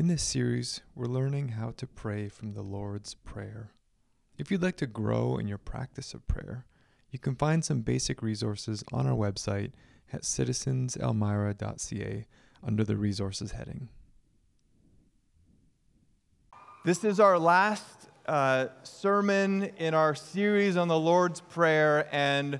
In this series, we're learning how to pray from the Lord's Prayer. If you'd like to grow in your practice of prayer, you can find some basic resources on our website at citizenselmira.ca under the resources heading. This is our last uh, sermon in our series on the Lord's Prayer, and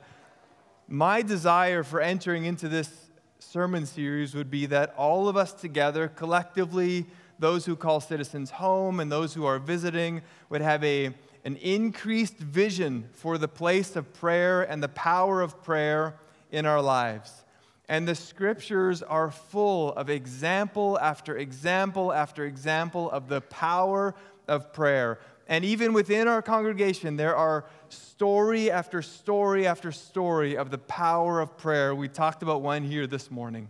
my desire for entering into this sermon series would be that all of us together, collectively, those who call citizens home and those who are visiting, would have a, an increased vision for the place of prayer and the power of prayer in our lives. And the scriptures are full of example after example after example of the power of prayer. And even within our congregation, there are story after story after story of the power of prayer. We talked about one here this morning.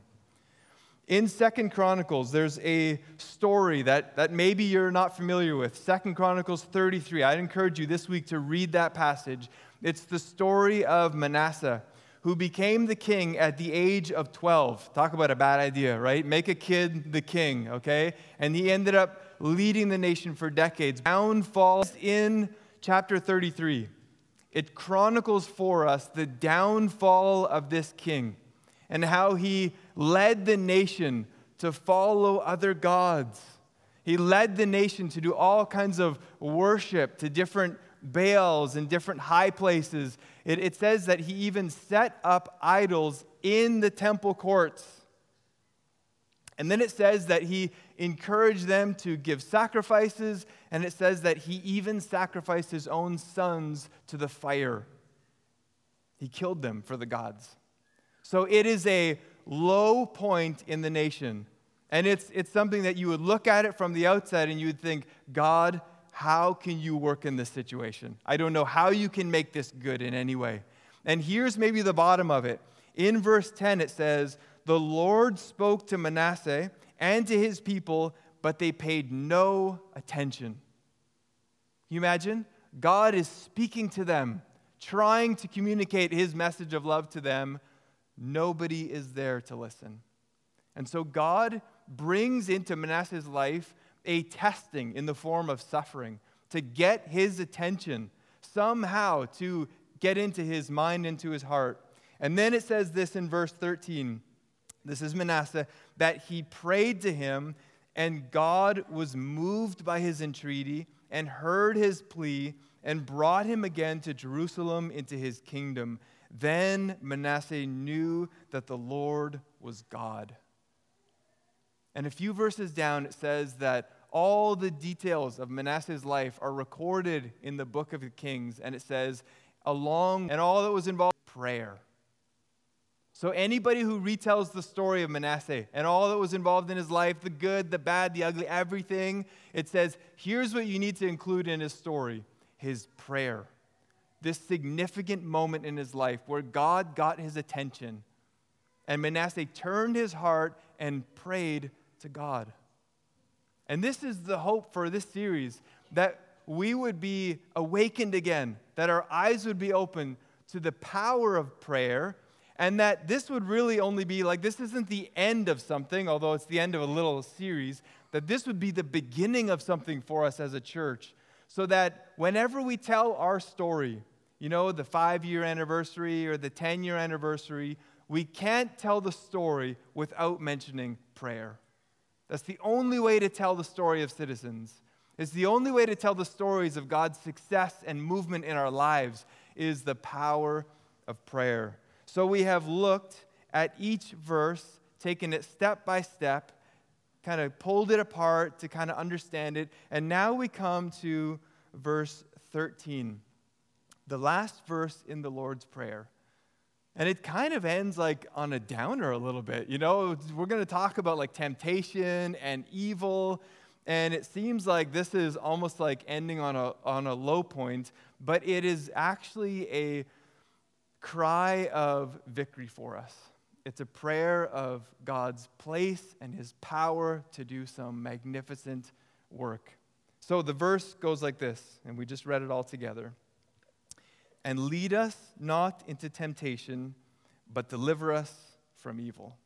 In Second Chronicles, there's a story that, that maybe you're not familiar with. Second Chronicles 33. I'd encourage you this week to read that passage. It's the story of Manasseh who became the king at the age of 12. Talk about a bad idea, right? Make a kid the king, okay? And he ended up leading the nation for decades. Downfall in chapter 33. It chronicles for us the downfall of this king and how he led the nation to follow other gods. He led the nation to do all kinds of worship to different Baals and different high places. It, it says that he even set up idols in the temple courts. And then it says that he encouraged them to give sacrifices, and it says that he even sacrificed his own sons to the fire. He killed them for the gods. So it is a low point in the nation. And it's, it's something that you would look at it from the outside and you would think, God how can you work in this situation? I don't know how you can make this good in any way. And here's maybe the bottom of it. In verse 10, it says, The Lord spoke to Manasseh and to his people, but they paid no attention. You imagine? God is speaking to them, trying to communicate his message of love to them. Nobody is there to listen. And so God brings into Manasseh's life a testing in the form of suffering to get his attention, somehow to get into his mind, into his heart. And then it says this in verse 13 this is Manasseh, that he prayed to him, and God was moved by his entreaty and heard his plea and brought him again to Jerusalem into his kingdom. Then Manasseh knew that the Lord was God. And a few verses down, it says that all the details of Manasseh's life are recorded in the book of the Kings, and it says, along, and all that was involved, prayer. So, anybody who retells the story of Manasseh and all that was involved in his life the good, the bad, the ugly, everything it says, here's what you need to include in his story his prayer. This significant moment in his life where God got his attention and Manasseh turned his heart and prayed to God. And this is the hope for this series that we would be awakened again, that our eyes would be open to the power of prayer, and that this would really only be like this isn't the end of something, although it's the end of a little series, that this would be the beginning of something for us as a church. So that whenever we tell our story, you know, the five year anniversary or the 10 year anniversary, we can't tell the story without mentioning prayer. That's the only way to tell the story of citizens. It's the only way to tell the stories of God's success and movement in our lives is the power of prayer. So we have looked at each verse, taken it step by step, kind of pulled it apart to kind of understand it, and now we come to verse 13, the last verse in the Lord's Prayer. And it kind of ends like on a downer a little bit. You know, we're going to talk about like temptation and evil. And it seems like this is almost like ending on a, on a low point, but it is actually a cry of victory for us. It's a prayer of God's place and his power to do some magnificent work. So the verse goes like this, and we just read it all together and lead us not into temptation, but deliver us from evil.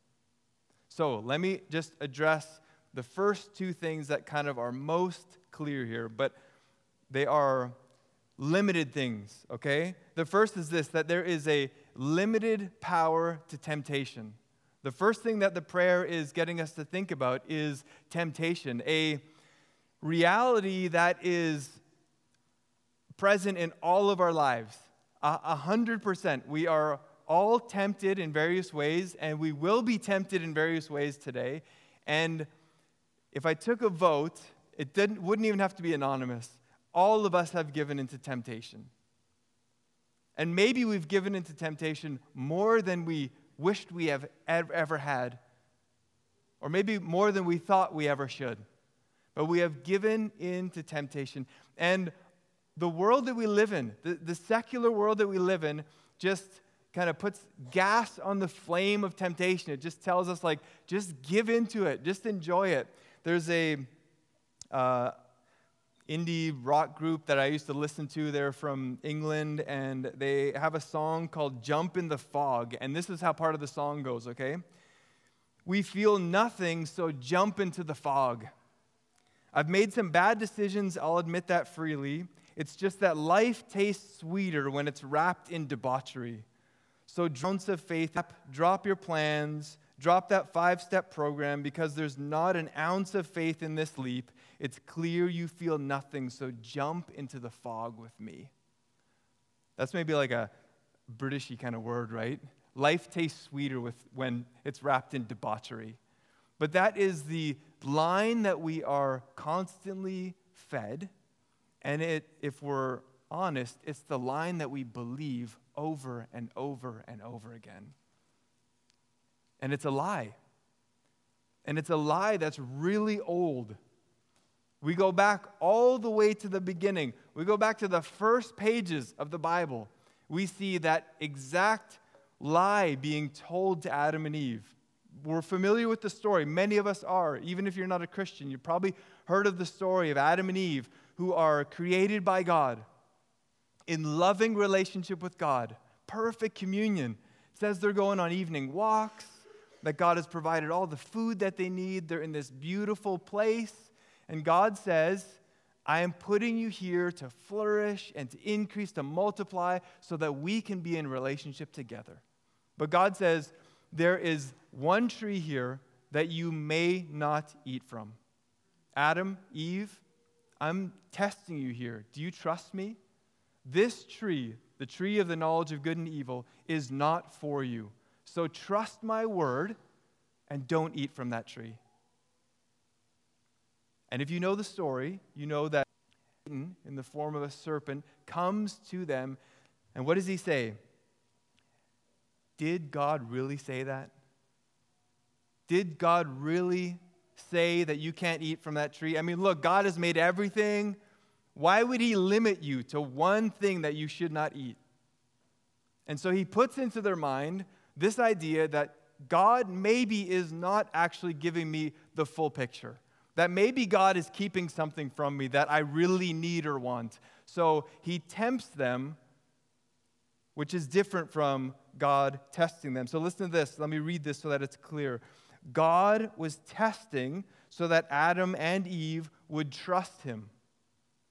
So let me just address the first two things that kind of are most clear here, but they are limited things, okay? The first is this that there is a limited power to temptation. The first thing that the prayer is getting us to think about is temptation, a reality that is present in all of our lives. A hundred percent. We are all tempted in various ways, and we will be tempted in various ways today. And if I took a vote, it didn't, wouldn't even have to be anonymous. All of us have given into temptation. And maybe we've given into temptation more than we wished we have ever had, or maybe more than we thought we ever should. But we have given in to temptation. And the world that we live in, the, the secular world that we live in, just kind of puts gas on the flame of temptation. It just tells us, like, just give into it, just enjoy it. There's a uh, indie rock group that I used to listen to. They're from England, and they have a song called Jump in the Fog. And this is how part of the song goes, okay? We feel nothing, so jump into the fog. I've made some bad decisions, I'll admit that freely. It's just that life tastes sweeter when it's wrapped in debauchery. So, drones of faith, drop your plans, drop that five step program because there's not an ounce of faith in this leap. It's clear you feel nothing, so jump into the fog with me. That's maybe like a Britishy kind of word, right? Life tastes sweeter with, when it's wrapped in debauchery. But that is the line that we are constantly fed. And it, if we're honest, it's the line that we believe over and over and over again. And it's a lie. And it's a lie that's really old. We go back all the way to the beginning. We go back to the first pages of the Bible. We see that exact lie being told to Adam and Eve. We're familiar with the story. Many of us are. Even if you're not a Christian, you've probably heard of the story of Adam and Eve who are created by God in loving relationship with God, perfect communion. Says they're going on evening walks, that God has provided all the food that they need. They're in this beautiful place. And God says, I am putting you here to flourish and to increase, to multiply, so that we can be in relationship together. But God says, there is one tree here that you may not eat from. Adam, Eve, I'm testing you here. Do you trust me? This tree, the tree of the knowledge of good and evil, is not for you. So trust my word and don't eat from that tree. And if you know the story, you know that Satan, in the form of a serpent, comes to them. And what does he say? Did God really say that? Did God really say that you can't eat from that tree? I mean, look, God has made everything. Why would He limit you to one thing that you should not eat? And so He puts into their mind this idea that God maybe is not actually giving me the full picture. That maybe God is keeping something from me that I really need or want. So he tempts them, which is different from God testing them. So listen to this. Let me read this so that it's clear. God was testing so that Adam and Eve would trust him.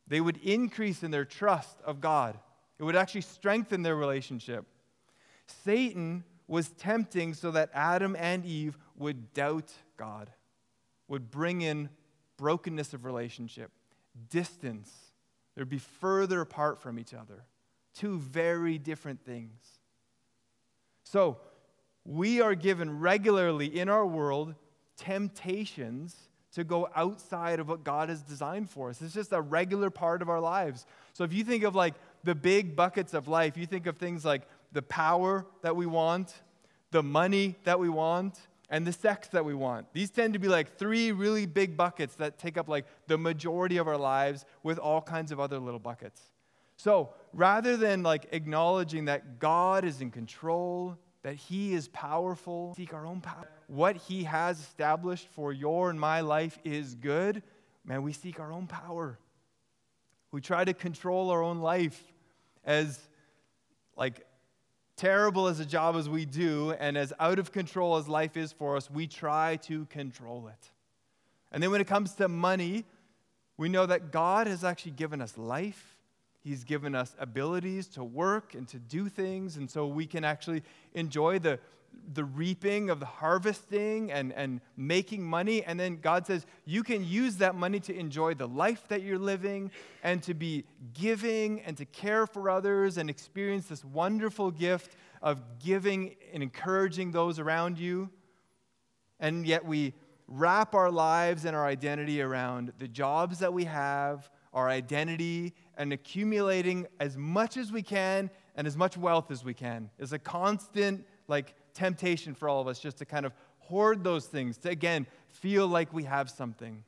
They would increase in their trust of God, it would actually strengthen their relationship. Satan was tempting so that Adam and Eve would doubt God would bring in brokenness of relationship, distance. There'd be further apart from each other. Two very different things. So, we are given regularly in our world temptations to go outside of what God has designed for us. It's just a regular part of our lives. So if you think of like the big buckets of life, you think of things like the power that we want, the money that we want, and the sex that we want. These tend to be like three really big buckets that take up like the majority of our lives with all kinds of other little buckets. So rather than like acknowledging that God is in control, that He is powerful, seek our own power, what He has established for your and my life is good, man, we seek our own power. We try to control our own life as like terrible as a job as we do and as out of control as life is for us, we try to control it. And then when it comes to money, we know that God has actually given us life. He's given us abilities to work and to do things. And so we can actually enjoy the, the reaping of the harvesting and, and making money. And then God says, you can use that money to enjoy the life that you're living and to be giving and to care for others and experience this wonderful gift of giving and encouraging those around you. And yet we wrap our lives and our identity around the jobs that we have, our identity, and accumulating as much as we can and as much wealth as we can. It's a constant, like, temptation for all of us just to kind of hoard those things, to again feel like we have something.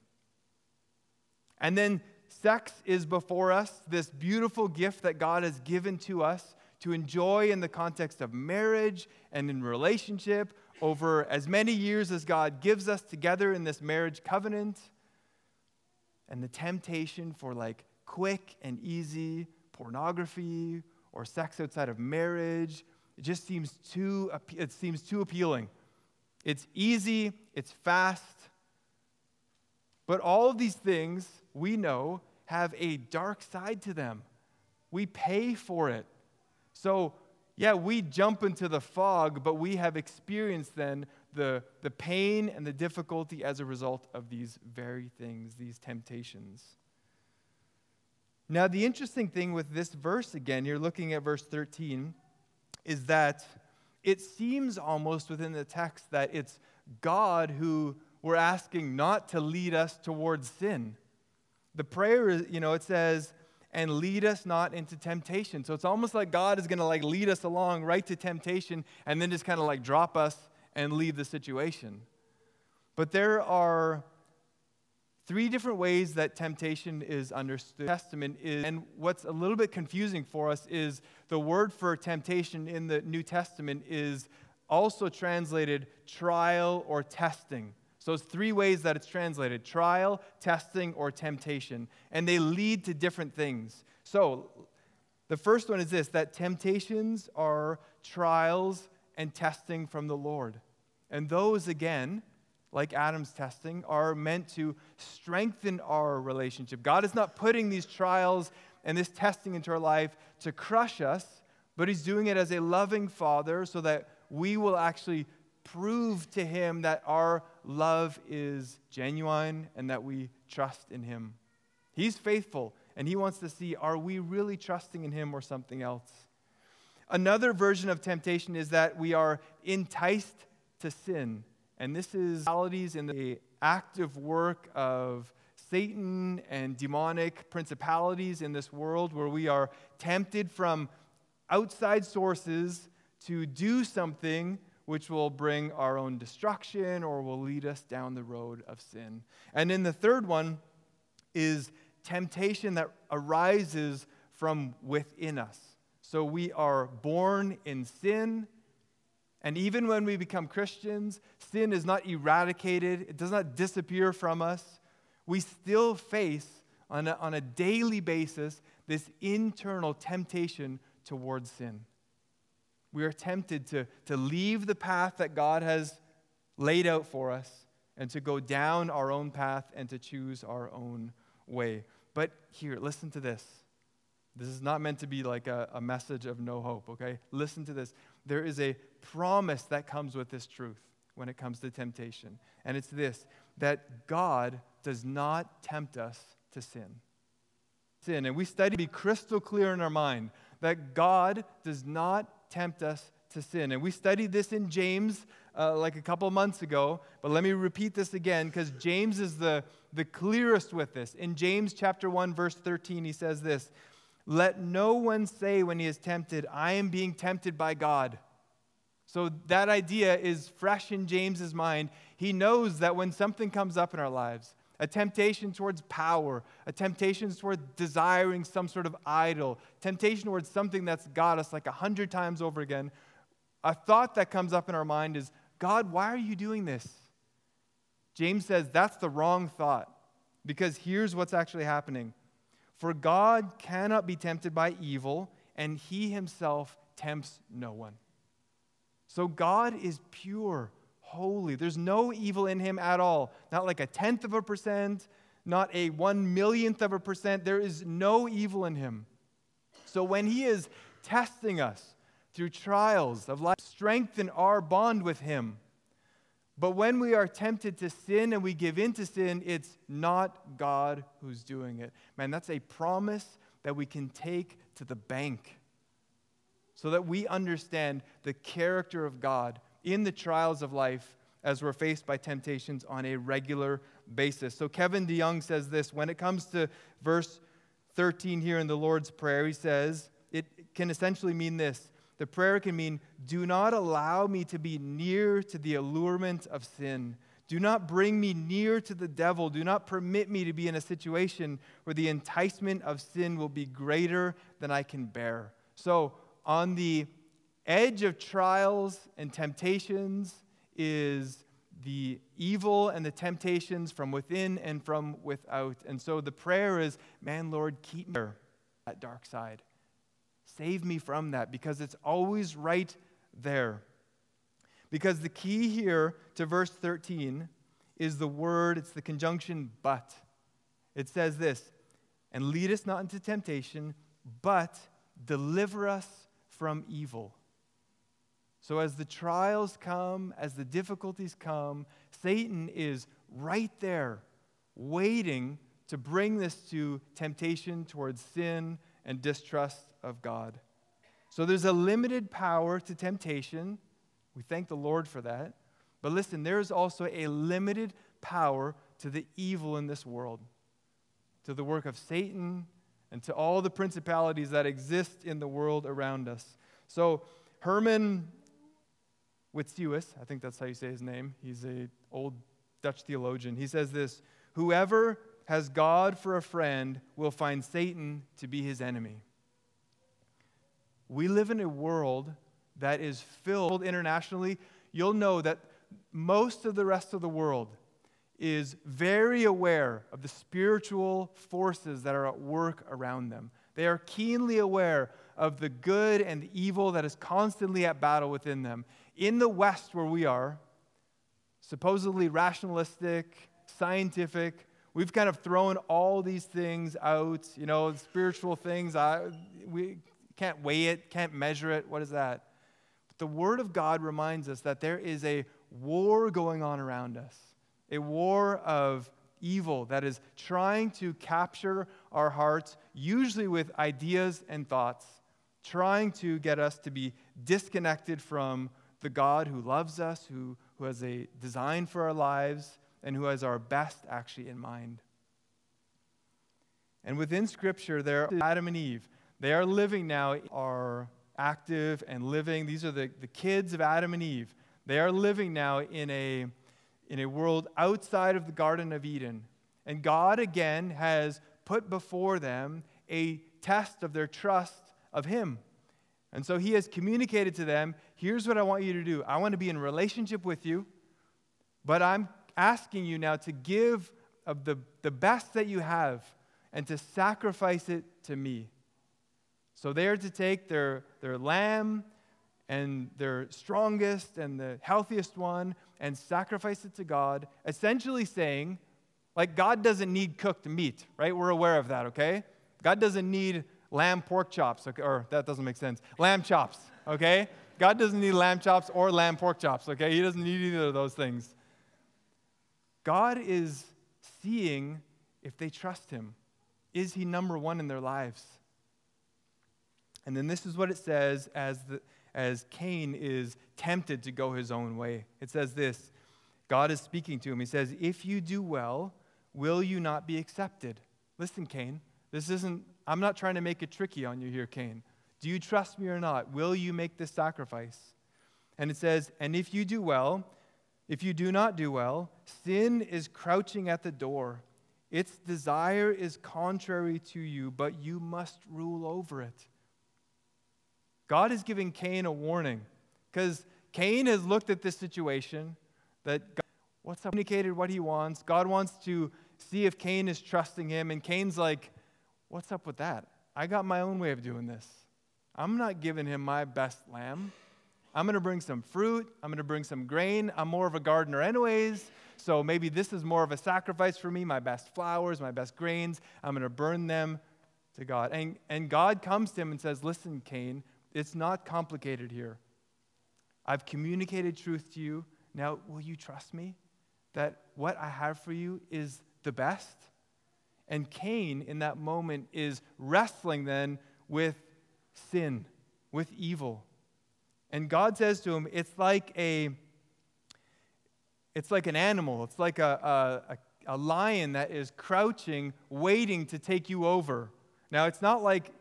And then sex is before us, this beautiful gift that God has given to us to enjoy in the context of marriage and in relationship over as many years as God gives us together in this marriage covenant. And the temptation for like quick and easy pornography or sex outside of marriage it just seems too, it seems too appealing. It's easy, it's fast. But all of these things we know have a dark side to them. We pay for it. So, yeah, we jump into the fog, but we have experienced then the, the pain and the difficulty as a result of these very things, these temptations. Now, the interesting thing with this verse, again, you're looking at verse 13 is that it seems almost within the text that it's God who we're asking not to lead us towards sin. The prayer, is, you know, it says, and lead us not into temptation. So it's almost like God is going to like lead us along right to temptation and then just kind of like drop us and leave the situation. But there are three different ways that temptation is understood. Testament is, and what's a little bit confusing for us is the word for temptation in the New Testament is also translated trial or testing. So it's three ways that it's translated trial, testing, or temptation. And they lead to different things. So the first one is this that temptations are trials and testing from the Lord. And those, again, like Adam's testing, are meant to strengthen our relationship. God is not putting these trials and this testing into our life to crush us, but He's doing it as a loving Father so that we will actually prove to Him that our love is genuine and that we trust in Him. He's faithful, and He wants to see are we really trusting in Him or something else? Another version of temptation is that we are enticed to sin. And this is realities in the active work of Satan and demonic principalities in this world where we are tempted from outside sources to do something which will bring our own destruction or will lead us down the road of sin. And then the third one is temptation that arises from within us. So we are born in sin and even when we become Christians, sin is not eradicated, it does not disappear from us. We still face, on a, on a daily basis, this internal temptation towards sin. We are tempted to, to leave the path that God has laid out for us and to go down our own path and to choose our own way. But here, listen to this. This is not meant to be like a, a message of no hope, okay? Listen to this. There is a promise that comes with this truth when it comes to temptation. And it's this that God does not tempt us to sin. Sin. And we study to be crystal clear in our mind that God does not tempt us to sin. And we studied this in James uh, like a couple months ago, but let me repeat this again because James is the, the clearest with this. In James chapter 1, verse 13, he says this Let no one say when he is tempted, I am being tempted by God. So that idea is fresh in James's mind. He knows that when something comes up in our lives, a temptation towards power, a temptation towards desiring some sort of idol, temptation towards something that's got us like a hundred times over again, a thought that comes up in our mind is, God, why are you doing this? James says that's the wrong thought because here's what's actually happening. For God cannot be tempted by evil, and he himself tempts no one. So God is pure, holy. There's no evil in him at all. Not like a tenth of a percent, not a one millionth of a percent. There is no evil in him. So when he is testing us through trials of life, strengthen our bond with him. But when we are tempted to sin and we give in to sin, it's not God who's doing it. Man, that's a promise that we can take to the bank so that we understand the character of God in the trials of life as we're faced by temptations on a regular basis. So Kevin DeYoung says this when it comes to verse 13 here in the Lord's Prayer, he says it can essentially mean this. The prayer can mean, Do not allow me to be near to the allurement of sin. Do not bring me near to the devil. Do not permit me to be in a situation where the enticement of sin will be greater than I can bear. So, on the edge of trials and temptations is the evil and the temptations from within and from without. And so the prayer is, man, Lord, keep me that dark side. Save me from that because it's always right there. Because the key here to verse 13 is the word, it's the conjunction but. It says this, and lead us not into temptation, but deliver us from evil. So, as the trials come, as the difficulties come, Satan is right there waiting to bring this to temptation towards sin and distrust of God. So, there's a limited power to temptation. We thank the Lord for that. But listen, there is also a limited power to the evil in this world, to the work of Satan, and to all the principalities that exist in the world around us. So, Herman Witsius, I think that's how you say his name, he's a old Dutch theologian. He says this Whoever has God for a friend will find Satan to be his enemy. We live in a world that is filled internationally. You'll know that most of the rest of the world is very aware of the spiritual forces that are at work around them. They are keenly aware of the good and the evil that is constantly at battle within them. In the West, where we are, supposedly rationalistic, scientific, we've kind of thrown all these things out, you know, spiritual things. I, we can't weigh it, can't measure it. What is that? But the Word of God reminds us that there is a war going on around us, a war of evil that is trying to capture our hearts, usually with ideas and thoughts, trying to get us to be disconnected from the God who loves us, who, who has a design for our lives, and who has our best actually in mind. And within Scripture, there are Adam and Eve. They are living now, are active and living. These are the, the kids of Adam and Eve. They are living now in a, in a world outside of the Garden of Eden. And God, again, has put before them a test of their trust of Him. And so He has communicated to them here's what I want you to do I want to be in relationship with you, but I'm asking you now to give of the, the best that you have and to sacrifice it to me. So they are to take their, their lamb and their strongest and the healthiest one and sacrifice it to God, essentially saying, like, God doesn't need cooked meat, right? We're aware of that, okay? God doesn't need lamb pork chops, okay? or that doesn't make sense. Lamb chops, okay? God doesn't need lamb chops or lamb pork chops, okay? He doesn't need either of those things. God is seeing if they trust Him. Is He number one in their lives? And then this is what it says as, the, as Cain is tempted to go his own way. It says this God is speaking to him. He says, If you do well, will you not be accepted? Listen, Cain, this isn't, I'm not trying to make it tricky on you here, Cain. Do you trust me or not? Will you make this sacrifice? And it says, And if you do well, if you do not do well, sin is crouching at the door. Its desire is contrary to you, but you must rule over it. God is giving Cain a warning because Cain has looked at this situation that God, what's up, communicated what he wants. God wants to see if Cain is trusting him, and Cain's like, What's up with that? I got my own way of doing this. I'm not giving him my best lamb. I'm going to bring some fruit. I'm going to bring some grain. I'm more of a gardener, anyways. So maybe this is more of a sacrifice for me my best flowers, my best grains. I'm going to burn them to God. And, and God comes to him and says, Listen, Cain, it's not complicated here. I've communicated truth to you. Now, will you trust me that what I have for you is the best? And Cain, in that moment, is wrestling then with sin, with evil. And God says to him, it's like a it's like an animal. It's like a, a, a lion that is crouching, waiting to take you over. Now, it's not like,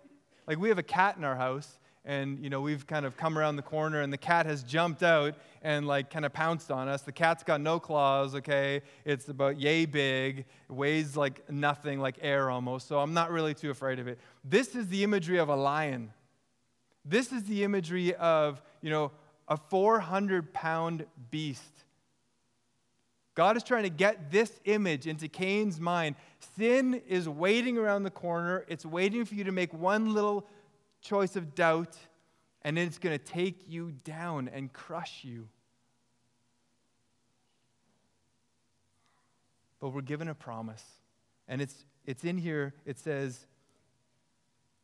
like we have a cat in our house, and you know we've kind of come around the corner and the cat has jumped out and like kind of pounced on us the cat's got no claws okay it's about yay big weighs like nothing like air almost so i'm not really too afraid of it this is the imagery of a lion this is the imagery of you know a 400 pound beast God is trying to get this image into Cain's mind. Sin is waiting around the corner. It's waiting for you to make one little choice of doubt, and it's going to take you down and crush you. But we're given a promise. And it's, it's in here, it says,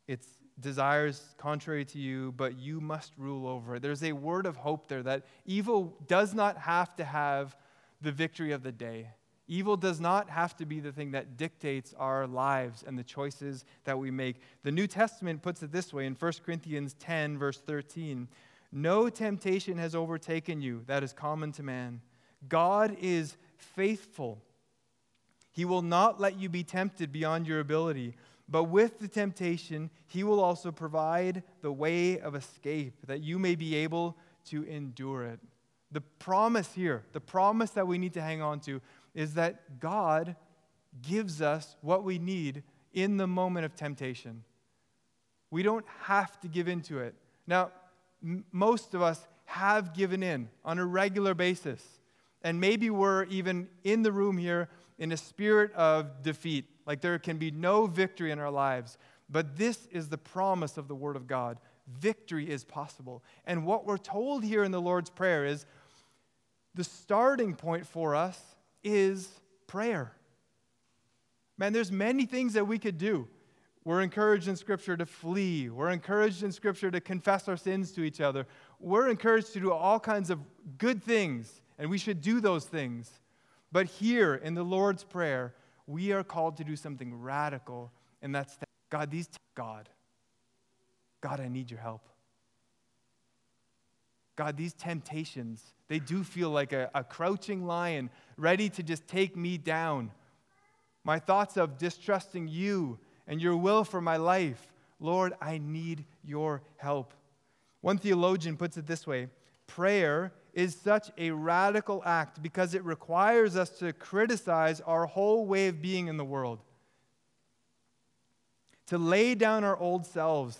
it's desires contrary to you, but you must rule over it. There's a word of hope there that evil does not have to have the victory of the day. Evil does not have to be the thing that dictates our lives and the choices that we make. The New Testament puts it this way in 1 Corinthians 10, verse 13 No temptation has overtaken you that is common to man. God is faithful. He will not let you be tempted beyond your ability, but with the temptation, He will also provide the way of escape that you may be able to endure it. The promise here, the promise that we need to hang on to, is that God gives us what we need in the moment of temptation. We don't have to give in to it. Now, m- most of us have given in on a regular basis. And maybe we're even in the room here in a spirit of defeat, like there can be no victory in our lives. But this is the promise of the Word of God victory is possible. And what we're told here in the Lord's Prayer is the starting point for us is prayer. Man, there's many things that we could do. We're encouraged in Scripture to flee. We're encouraged in Scripture to confess our sins to each other. We're encouraged to do all kinds of good things, and we should do those things. But here in the Lord's Prayer, we are called to do something radical, and that's that God, these God, God, I need your help. God, these temptations, they do feel like a, a crouching lion ready to just take me down. My thoughts of distrusting you and your will for my life. Lord, I need your help. One theologian puts it this way prayer is such a radical act because it requires us to criticize our whole way of being in the world, to lay down our old selves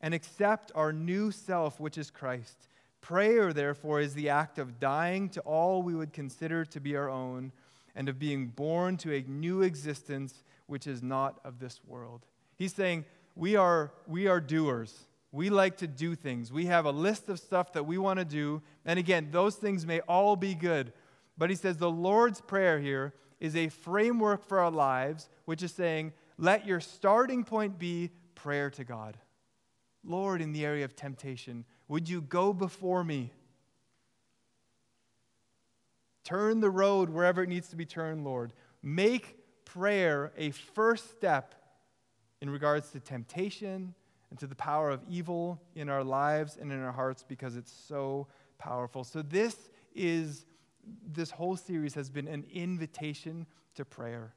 and accept our new self, which is Christ. Prayer, therefore, is the act of dying to all we would consider to be our own and of being born to a new existence which is not of this world. He's saying, we are, we are doers. We like to do things. We have a list of stuff that we want to do. And again, those things may all be good. But he says the Lord's Prayer here is a framework for our lives, which is saying, let your starting point be prayer to God. Lord, in the area of temptation, would you go before me? Turn the road wherever it needs to be turned, Lord. Make prayer a first step in regards to temptation and to the power of evil in our lives and in our hearts because it's so powerful. So, this is, this whole series has been an invitation to prayer.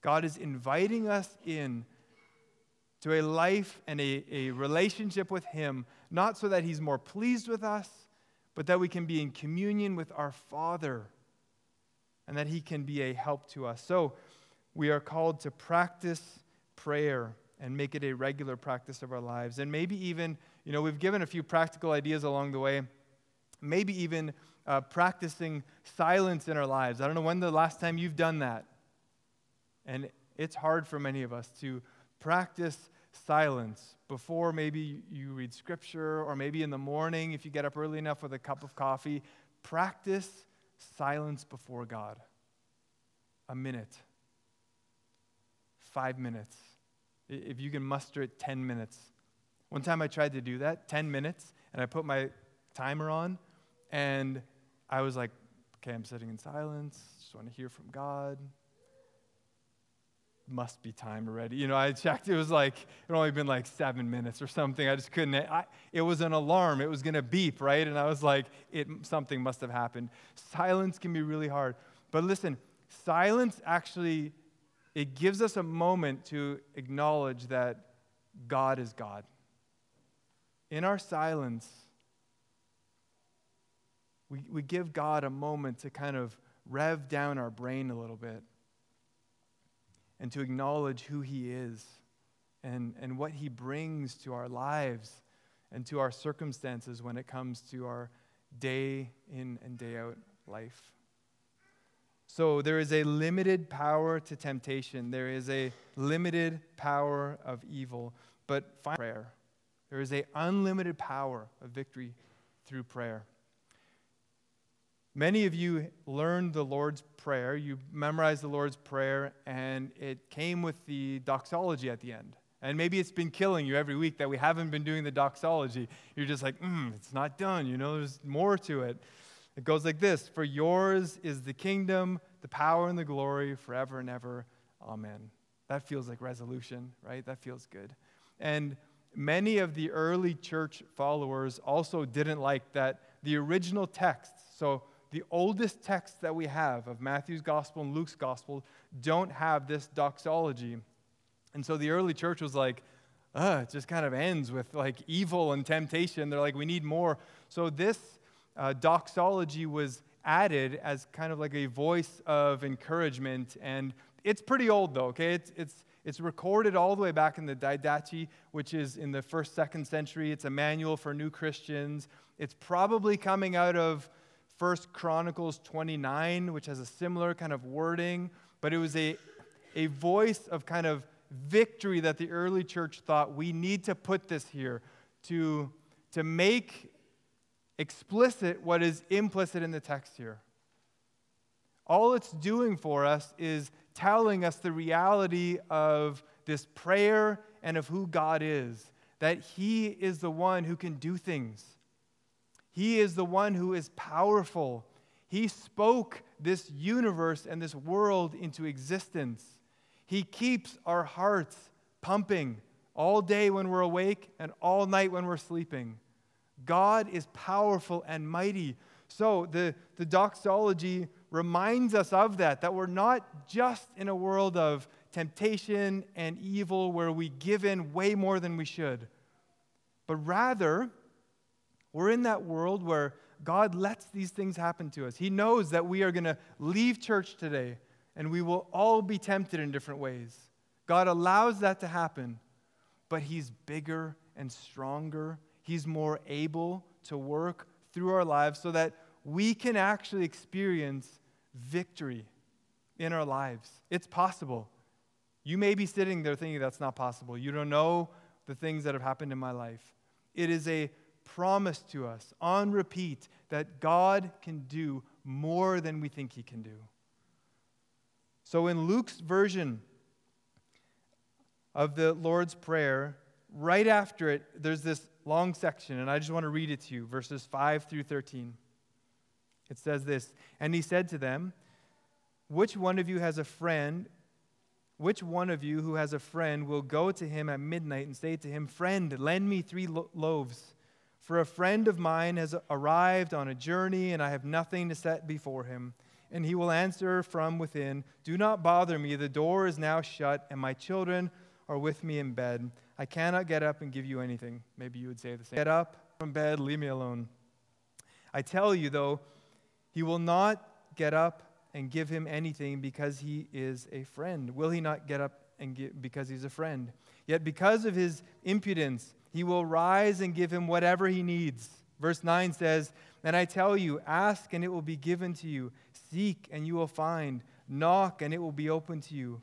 God is inviting us in to a life and a, a relationship with Him, not so that He's more pleased with us, but that we can be in communion with our Father and that He can be a help to us. So we are called to practice prayer and make it a regular practice of our lives. And maybe even, you know, we've given a few practical ideas along the way. Maybe even uh, practicing silence in our lives. I don't know when the last time you've done that. And it's hard for many of us to practice silence before maybe you read scripture or maybe in the morning if you get up early enough with a cup of coffee. Practice silence before God. A minute, five minutes. If you can muster it, 10 minutes. One time I tried to do that, 10 minutes, and I put my timer on, and I was like, okay, I'm sitting in silence, just want to hear from God must be time already. You know, I checked, it was like, it only been like seven minutes or something. I just couldn't, I, it was an alarm. It was going to beep, right? And I was like, it, something must have happened. Silence can be really hard. But listen, silence actually, it gives us a moment to acknowledge that God is God. In our silence, we, we give God a moment to kind of rev down our brain a little bit and to acknowledge who He is and, and what He brings to our lives and to our circumstances when it comes to our day in and day out life. So there is a limited power to temptation, there is a limited power of evil, but prayer. There is a unlimited power of victory through prayer. Many of you learned the Lord's Prayer. You memorized the Lord's Prayer, and it came with the doxology at the end. And maybe it's been killing you every week that we haven't been doing the doxology. You're just like, mm, it's not done. You know, there's more to it. It goes like this For yours is the kingdom, the power, and the glory forever and ever. Amen. That feels like resolution, right? That feels good. And many of the early church followers also didn't like that the original texts, so the oldest texts that we have of Matthew's gospel and Luke's gospel don't have this doxology. And so the early church was like, it just kind of ends with like evil and temptation. They're like, we need more. So this uh, doxology was added as kind of like a voice of encouragement. And it's pretty old though, okay? It's, it's, it's recorded all the way back in the Didache, which is in the first, second century. It's a manual for new Christians. It's probably coming out of First Chronicles 29, which has a similar kind of wording, but it was a, a voice of kind of victory that the early church thought we need to put this here to, to make explicit what is implicit in the text here. All it's doing for us is telling us the reality of this prayer and of who God is, that He is the one who can do things he is the one who is powerful. He spoke this universe and this world into existence. He keeps our hearts pumping all day when we're awake and all night when we're sleeping. God is powerful and mighty. So the, the doxology reminds us of that, that we're not just in a world of temptation and evil where we give in way more than we should, but rather, we're in that world where God lets these things happen to us. He knows that we are going to leave church today and we will all be tempted in different ways. God allows that to happen, but He's bigger and stronger. He's more able to work through our lives so that we can actually experience victory in our lives. It's possible. You may be sitting there thinking that's not possible. You don't know the things that have happened in my life. It is a promise to us on repeat that God can do more than we think he can do. So in Luke's version of the Lord's Prayer, right after it, there's this long section, and I just want to read it to you verses 5 through 13. It says this And he said to them, Which one of you has a friend? Which one of you who has a friend will go to him at midnight and say to him, Friend, lend me three lo- loaves? For a friend of mine has arrived on a journey, and I have nothing to set before him. And he will answer from within Do not bother me. The door is now shut, and my children are with me in bed. I cannot get up and give you anything. Maybe you would say the same. Get up from bed, leave me alone. I tell you, though, he will not get up and give him anything because he is a friend. Will he not get up and give because he's a friend? Yet because of his impudence, he will rise and give him whatever he needs. Verse 9 says, And I tell you, ask and it will be given to you, seek and you will find, knock and it will be open to you.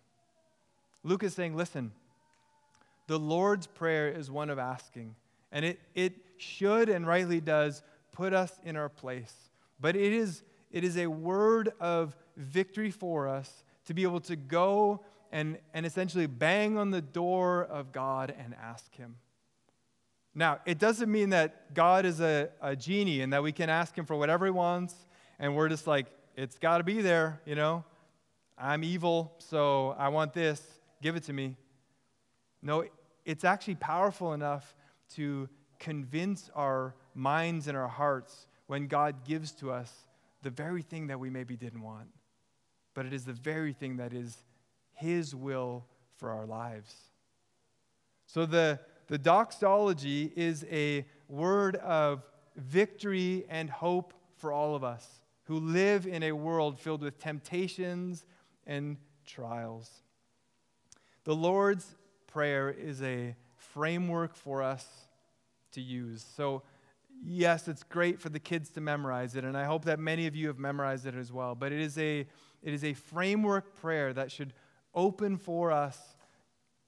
Luke is saying, listen, the Lord's Prayer is one of asking, and it, it should and rightly does put us in our place. But it is, it is a word of victory for us to be able to go and, and essentially bang on the door of God and ask Him. Now, it doesn't mean that God is a, a genie and that we can ask Him for whatever He wants and we're just like, it's got to be there, you know? I'm evil, so I want this. Give it to me. No, it's actually powerful enough to convince our minds and our hearts when God gives to us the very thing that we maybe didn't want. But it is the very thing that is His will for our lives. So the, the doxology is a word of victory and hope for all of us who live in a world filled with temptations and trials. The Lord's Prayer is a framework for us to use. So, yes, it's great for the kids to memorize it, and I hope that many of you have memorized it as well. But it is a, it is a framework prayer that should open for us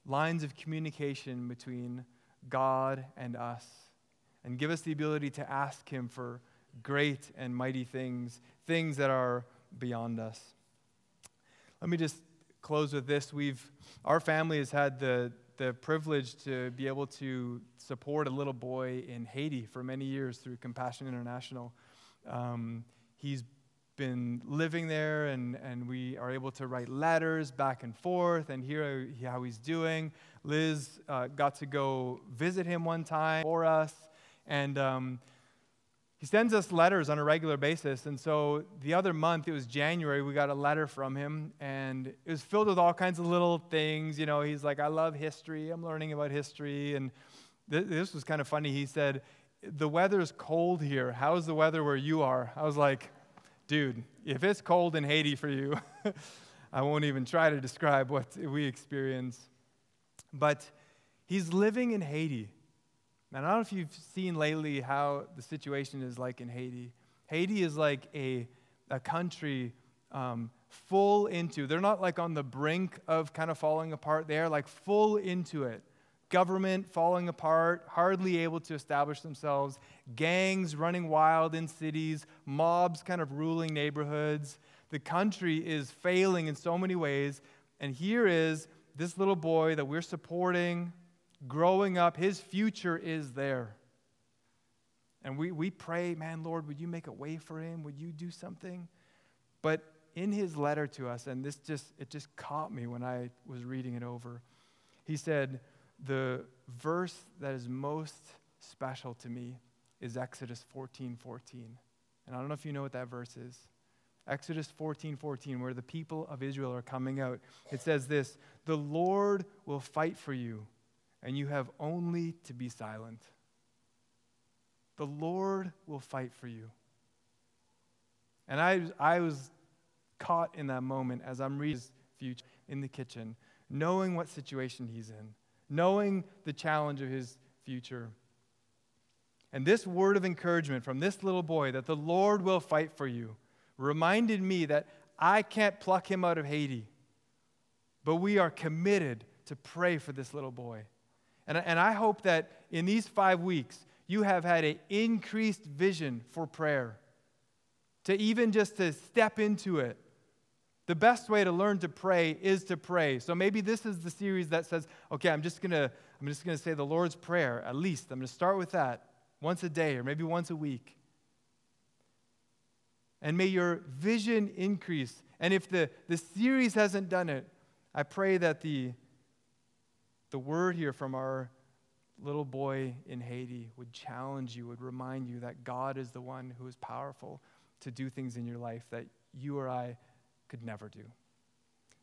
lines of communication between God and us and give us the ability to ask Him for great and mighty things, things that are beyond us. Let me just close with this. We've, our family has had the, the privilege to be able to support a little boy in Haiti for many years through Compassion International. Um, he's been living there, and, and we are able to write letters back and forth and hear how he's doing. Liz uh, got to go visit him one time for us, and um, he sends us letters on a regular basis. And so the other month, it was January, we got a letter from him, and it was filled with all kinds of little things. You know, he's like, I love history, I'm learning about history. And th- this was kind of funny. He said, The weather's cold here. How's the weather where you are? I was like, Dude, if it's cold in Haiti for you, I won't even try to describe what we experience. But he's living in Haiti. And I don't know if you've seen lately how the situation is like in Haiti. Haiti is like a, a country um, full into, they're not like on the brink of kind of falling apart, they're like full into it. Government falling apart, hardly able to establish themselves, gangs running wild in cities, mobs kind of ruling neighborhoods. The country is failing in so many ways. And here is this little boy that we're supporting, growing up, his future is there. And we, we pray, man, Lord, would you make a way for him? Would you do something? But in his letter to us, and this just, it just caught me when I was reading it over, he said, the verse that is most special to me is Exodus 14 14. And I don't know if you know what that verse is. Exodus 14 14, where the people of Israel are coming out. It says this The Lord will fight for you and you have only to be silent. The Lord will fight for you. And I, I was caught in that moment as I'm reading his future in the kitchen, knowing what situation he's in, knowing the challenge of his future. And this word of encouragement from this little boy that the Lord will fight for you reminded me that I can't pluck him out of Haiti, but we are committed to pray for this little boy. And, and I hope that in these five weeks, you have had an increased vision for prayer, to even just to step into it. The best way to learn to pray is to pray. So maybe this is the series that says, okay, I'm just gonna, I'm just gonna say the Lord's Prayer, at least. I'm gonna start with that once a day or maybe once a week. And may your vision increase. And if the, the series hasn't done it, I pray that the the word here from our little boy in Haiti would challenge you, would remind you that God is the one who is powerful to do things in your life that you or I could never do.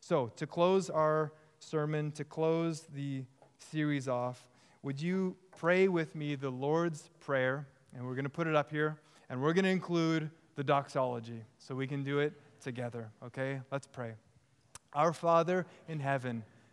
So, to close our sermon, to close the series off, would you pray with me the Lord's Prayer? And we're going to put it up here, and we're going to include the doxology so we can do it together, okay? Let's pray. Our Father in heaven,